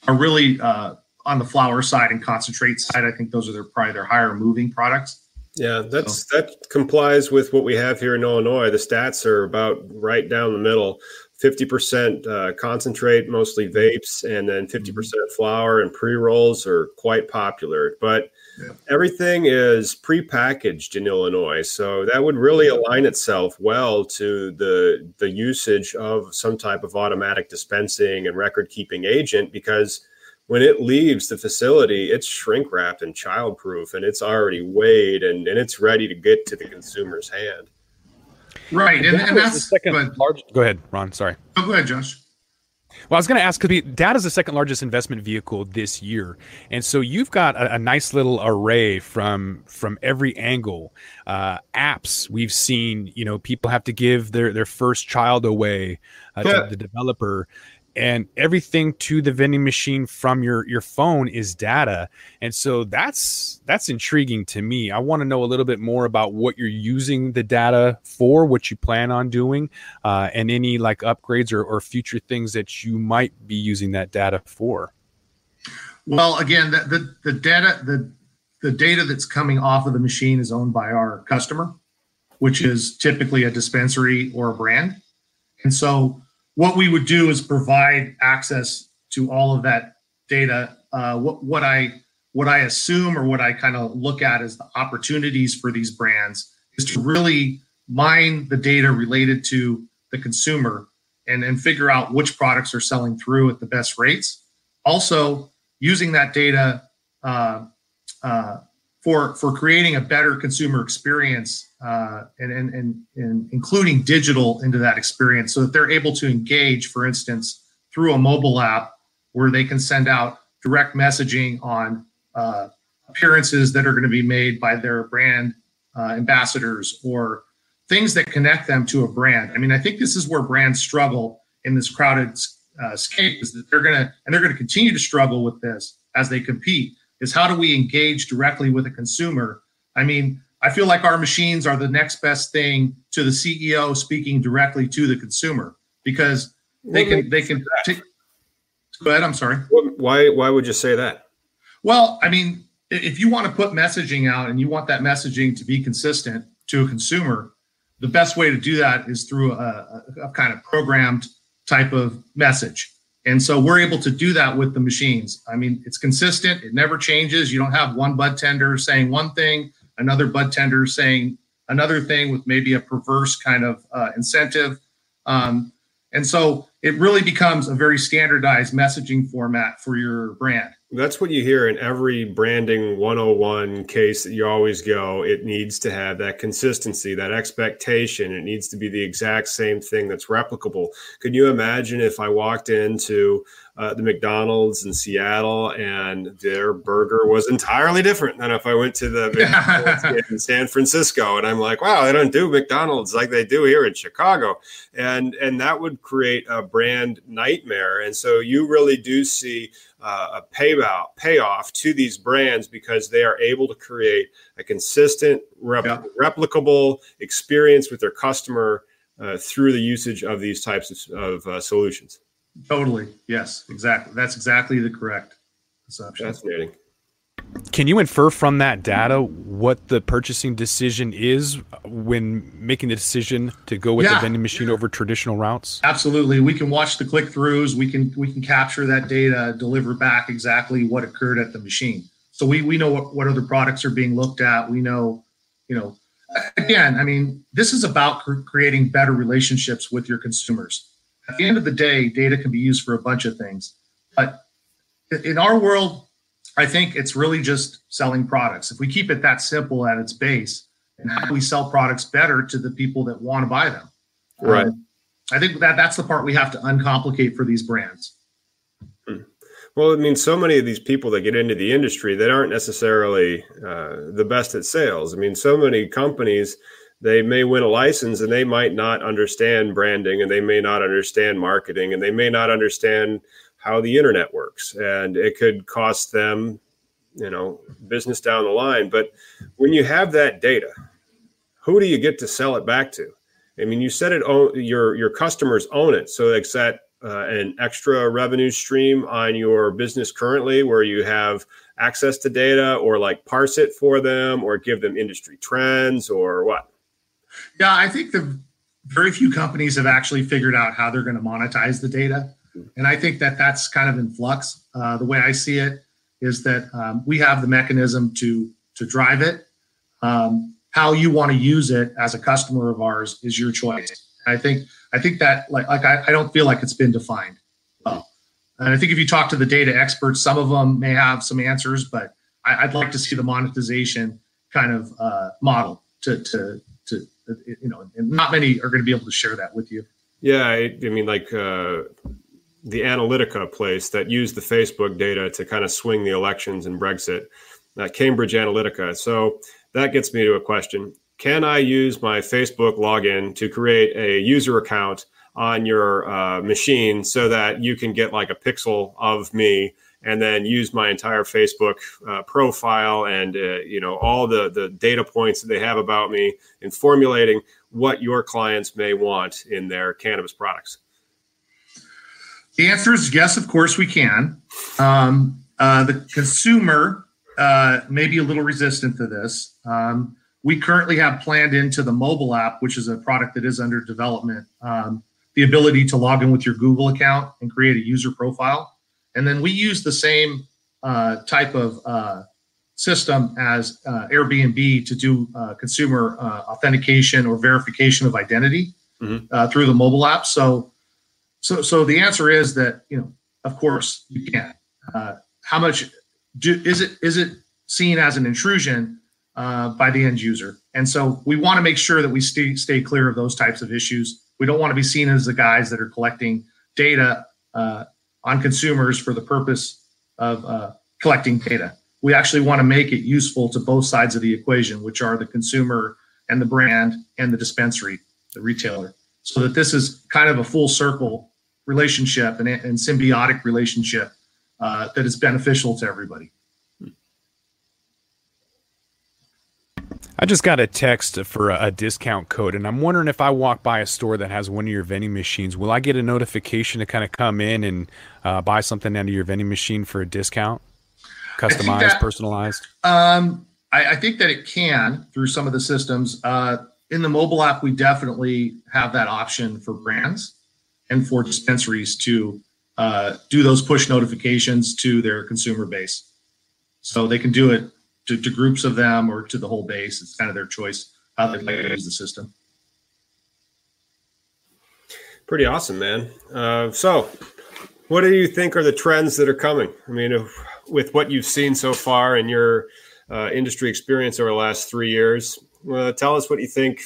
are really uh, on the flower side and concentrate side. I think those are their probably their higher moving products. Yeah, that's so. that complies with what we have here in Illinois. The stats are about right down the middle. 50% uh, concentrate, mostly vapes, and then 50% mm-hmm. and pre rolls are quite popular. But yeah. everything is pre-packaged in Illinois, so that would really align itself well to the the usage of some type of automatic dispensing and record keeping agent because when it leaves the facility, it's shrink wrapped and childproof, and it's already weighed and, and it's ready to get to the consumer's hand. Right, and, and that's the second but, large. Go ahead, Ron. Sorry. Oh, go ahead, Josh. Well, I was going to ask because data is the second largest investment vehicle this year, and so you've got a, a nice little array from from every angle. Uh, apps we've seen, you know, people have to give their their first child away uh, yeah. to the developer and everything to the vending machine from your your phone is data. And so that's that's intriguing to me. I want to know a little bit more about what you're using the data for what you plan on doing uh, and any like upgrades or, or future things that you might be using that data for. Well again the, the, the data the the data that's coming off of the machine is owned by our customer which is typically a dispensary or a brand. And so what we would do is provide access to all of that data. Uh, what, what I what I assume or what I kind of look at as the opportunities for these brands is to really mine the data related to the consumer and, and figure out which products are selling through at the best rates. Also, using that data uh, uh, for for creating a better consumer experience uh, and, and, and, and including digital into that experience so that they're able to engage for instance through a mobile app where they can send out direct messaging on uh, appearances that are going to be made by their brand uh, ambassadors or things that connect them to a brand. I mean i think this is where brands struggle in this crowded uh, scape is that they're going to and they're going to continue to struggle with this as they compete is how do we engage directly with a consumer? I mean, I feel like our machines are the next best thing to the CEO speaking directly to the consumer because they can they can t- go ahead. I'm sorry. Why why would you say that? Well, I mean, if you want to put messaging out and you want that messaging to be consistent to a consumer, the best way to do that is through a, a, a kind of programmed type of message. And so we're able to do that with the machines. I mean, it's consistent, it never changes. You don't have one bud tender saying one thing, another bud tender saying another thing with maybe a perverse kind of uh, incentive. Um, and so it really becomes a very standardized messaging format for your brand. That's what you hear in every branding 101 case that you always go. It needs to have that consistency, that expectation. It needs to be the exact same thing that's replicable. Could you imagine if I walked into uh, the McDonald's in Seattle, and their burger was entirely different than if I went to the McDonald's in San Francisco. And I'm like, wow, they don't do McDonald's like they do here in Chicago, and and that would create a brand nightmare. And so you really do see uh, a payout payoff to these brands because they are able to create a consistent, rep- yeah. replicable experience with their customer uh, through the usage of these types of, of uh, solutions. Totally. Yes. Exactly. That's exactly the correct assumption. Fascinating. Can you infer from that data what the purchasing decision is when making the decision to go with yeah, the vending machine yeah. over traditional routes? Absolutely. We can watch the click throughs. We can we can capture that data, deliver back exactly what occurred at the machine. So we we know what, what other products are being looked at. We know, you know, again, I mean, this is about cr- creating better relationships with your consumers. At the end of the day, data can be used for a bunch of things. But in our world, I think it's really just selling products. If we keep it that simple at its base, and how do we sell products better to the people that want to buy them? Right. Um, I think that that's the part we have to uncomplicate for these brands. Hmm. Well, I mean, so many of these people that get into the industry that aren't necessarily uh, the best at sales. I mean, so many companies they may win a license and they might not understand branding and they may not understand marketing and they may not understand how the internet works. And it could cost them you know business down the line. But when you have that data who do you get to sell it back to? I mean you said it your your customers own it. So it's that uh, an extra revenue stream on your business currently where you have access to data or like parse it for them or give them industry trends or what yeah i think the very few companies have actually figured out how they're going to monetize the data and I think that that's kind of in flux. Uh, the way I see it is that um, we have the mechanism to to drive it. Um, how you want to use it as a customer of ours is your choice. I think I think that like like I, I don't feel like it's been defined well. And I think if you talk to the data experts, some of them may have some answers, but I, would like to see the monetization kind of uh, model to to to you know, and not many are going to be able to share that with you. Yeah, I, I mean, like uh, the Analytica place that used the Facebook data to kind of swing the elections in Brexit, uh, Cambridge Analytica. So that gets me to a question. Can I use my Facebook login to create a user account on your uh, machine so that you can get like a pixel of me and then use my entire Facebook uh, profile and uh, you know all the the data points that they have about me in formulating what your clients may want in their cannabis products? The answer is yes, of course we can. Um, uh, the consumer uh, may be a little resistant to this. Um, we currently have planned into the mobile app, which is a product that is under development, um, the ability to log in with your Google account and create a user profile. And then we use the same uh, type of uh, system as uh, Airbnb to do uh, consumer authentication or verification of identity mm-hmm. through the mobile app. So so, so the answer is that you know, of course, you can. Uh, how much do, is it? Is it seen as an intrusion uh, by the end user? And so we want to make sure that we stay stay clear of those types of issues. We don't want to be seen as the guys that are collecting data uh, on consumers for the purpose of uh, collecting data. We actually want to make it useful to both sides of the equation, which are the consumer and the brand and the dispensary, the retailer, so that this is kind of a full circle relationship and, and symbiotic relationship uh, that is beneficial to everybody. I just got a text for a, a, discount code, and I'm wondering if I walk by a store that has one of your vending machines, will I get a notification to kind of come in and uh, buy something out of your vending machine for a discount, customized, that, personalized? Um, I, I, think that it can through some of the systems. Uh, in the mobile app, we definitely have that option for brands and for dispensaries to uh, do those push notifications to their consumer base. So they can do it to, to, groups of them or to the whole base. It's kind of their choice how they like to use the system. Pretty awesome, man. Uh, so, what do you think are the trends that are coming? I mean, with what you've seen so far in your uh, industry experience over the last three years, uh, tell us what you think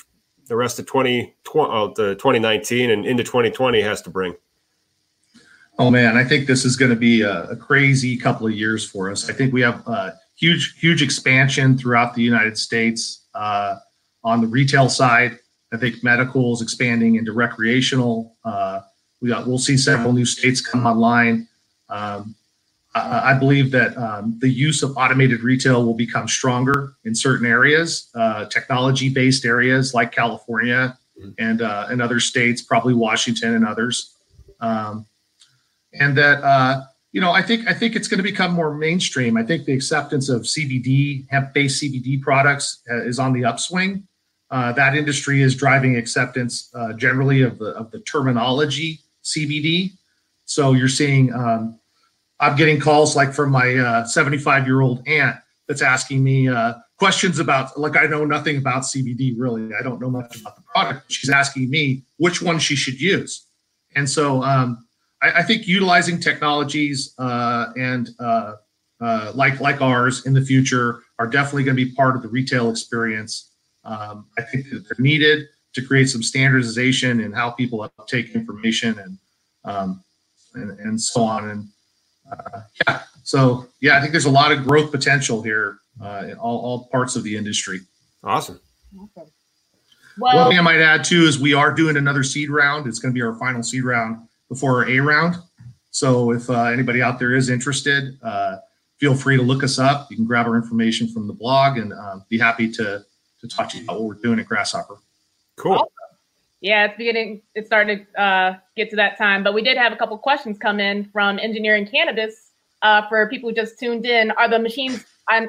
the rest of 20, uh, the 2019 and into 2020 has to bring? Oh man, I think this is going to be a, a, crazy couple of years for us. I think we have a huge, huge expansion throughout the United States uh, on the retail side. I think medical is expanding into recreational. Uh, we got, we'll see several new states come online. Um, uh, I believe that um, the use of automated retail will become stronger in certain areas, uh, technology-based areas like California and uh, and other states, probably Washington and others, um, and that uh, you know I think I think it's going to become more mainstream. I think the acceptance of CBD hemp-based CBD products uh, is on the upswing. Uh, that industry is driving acceptance generally of the of the terminology CBD. So you're seeing. Um, I'm getting calls like from my 75 uh, year old aunt that's asking me uh, questions about, like, I know nothing about CBD really. I don't know much about the product. She's asking me which one she should use. And so um, I, I, think utilizing technologies uh, and uh, uh, like like ours in the future are definitely going to be part of the retail experience. Um, I think that they're needed to create some standardization in how people uptake information and um, and, and so on. And uh, yeah, so yeah, I think there's a lot of growth potential here uh, in all, all parts of the industry. Awesome. Awesome. Well, One thing I might add too is we are doing another seed round. It's going to be our final seed round before our A round. So if uh, anybody out there is interested, uh, feel free to look us up. You can grab our information from the blog and uh, be happy to to talk to you about what we're doing at Grasshopper. Cool. Awesome. Yeah, it's beginning. It's starting to uh, get to that time, but we did have a couple questions come in from engineering cannabis uh, for people who just tuned in. Are the machines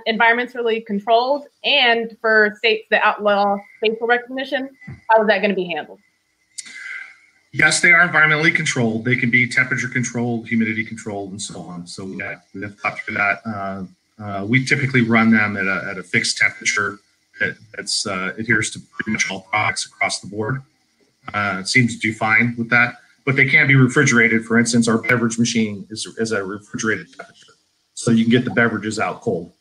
environmentally controlled? And for states that outlaw facial recognition, how is that going to be handled? Yes, they are environmentally controlled. They can be temperature controlled, humidity controlled, and so on. So yeah, we have thought through that. Uh, uh, we typically run them at a, at a fixed temperature that that's, uh, adheres to pretty much all products across the board. Uh, seems to do fine with that, but they can be refrigerated. For instance, our beverage machine is, is a refrigerated temperature, so you can get the beverages out cold.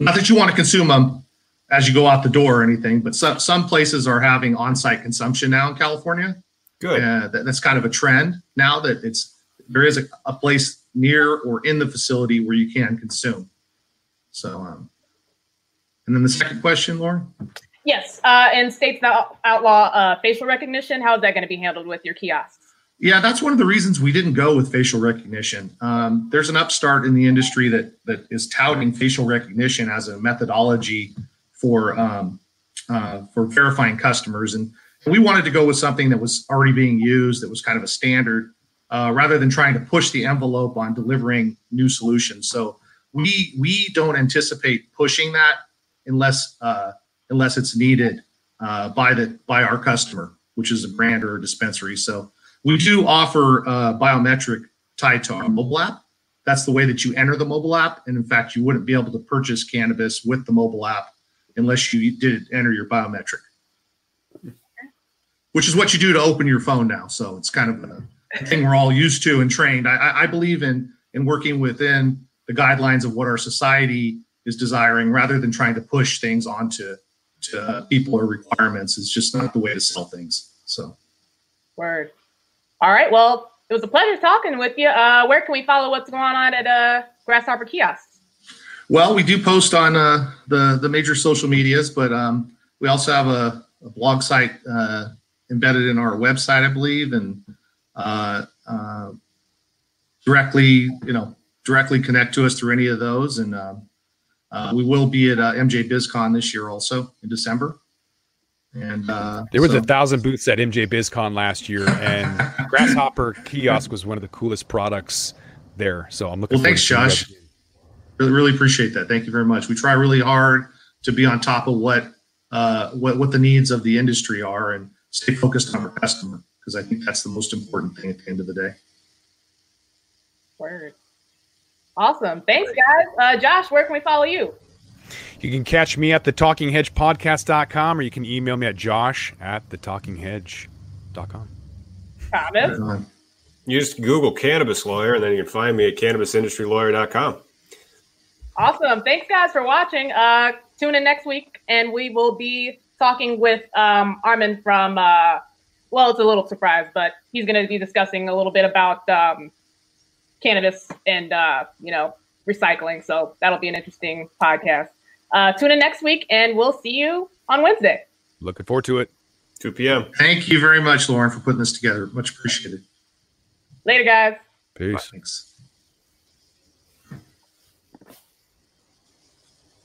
Not that you want to consume them as you go out the door or anything, but some some places are having on-site consumption now in California. Good. Uh, that, that's kind of a trend now that it's there is a, a place near or in the facility where you can consume. So, um, and then the second question, Lauren. Yes, uh, and states that outlaw uh, facial recognition. How is that going to be handled with your kiosks? Yeah, that's one of the reasons we didn't go with facial recognition. Um, there's an upstart in the industry that that is touting facial recognition as a methodology for um, uh, for verifying customers, and we wanted to go with something that was already being used, that was kind of a standard, uh, rather than trying to push the envelope on delivering new solutions. So we we don't anticipate pushing that unless uh, unless it's needed uh, by the by our customer, which is a brand or a dispensary. So we do offer uh, biometric tied to our mobile app. That's the way that you enter the mobile app, and in fact, you wouldn't be able to purchase cannabis with the mobile app unless you did enter your biometric, which is what you do to open your phone now. So it's kind of a thing we're all used to and trained. I, I believe in in working within the guidelines of what our society is desiring, rather than trying to push things onto to people or requirements. It's just not the way to sell things. So, word. All right. Well, it was a pleasure talking with you. Uh, where can we follow what's going on at uh, Grasshopper Kiosks? Well, we do post on uh, the the major social medias, but um, we also have a, a blog site uh, embedded in our website, I believe, and uh, uh, directly, you know, directly connect to us through any of those. And um, uh, we will be at uh, MJ BizCon this year also in December. And uh, there was so. a thousand booths at MJ BizCon last year, and Grasshopper Kiosk was one of the coolest products there. So I'm looking. Well, thanks, Josh. Really, really appreciate that. Thank you very much. We try really hard to be on top of what uh, what what the needs of the industry are and stay focused on our customer because I think that's the most important thing at the end of the day. Word. Awesome. Thanks, guys. Uh, Josh, where can we follow you? You can catch me at the talkinghedgepodcast.com or you can email me at josh at the talkinghedge.com. Thomas? You just Google cannabis lawyer and then you can find me at cannabisindustrylawyer.com. Awesome. Thanks, guys, for watching. Uh, tune in next week and we will be talking with um, Armin from, uh, well, it's a little surprise, but he's going to be discussing a little bit about um, cannabis and uh, you know recycling. So that'll be an interesting podcast. Uh, tune in next week, and we'll see you on Wednesday. Looking forward to it. 2 p.m. Thank you very much, Lauren, for putting this together. Much appreciated. Later, guys. Peace. Bye. Thanks.